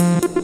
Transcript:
you.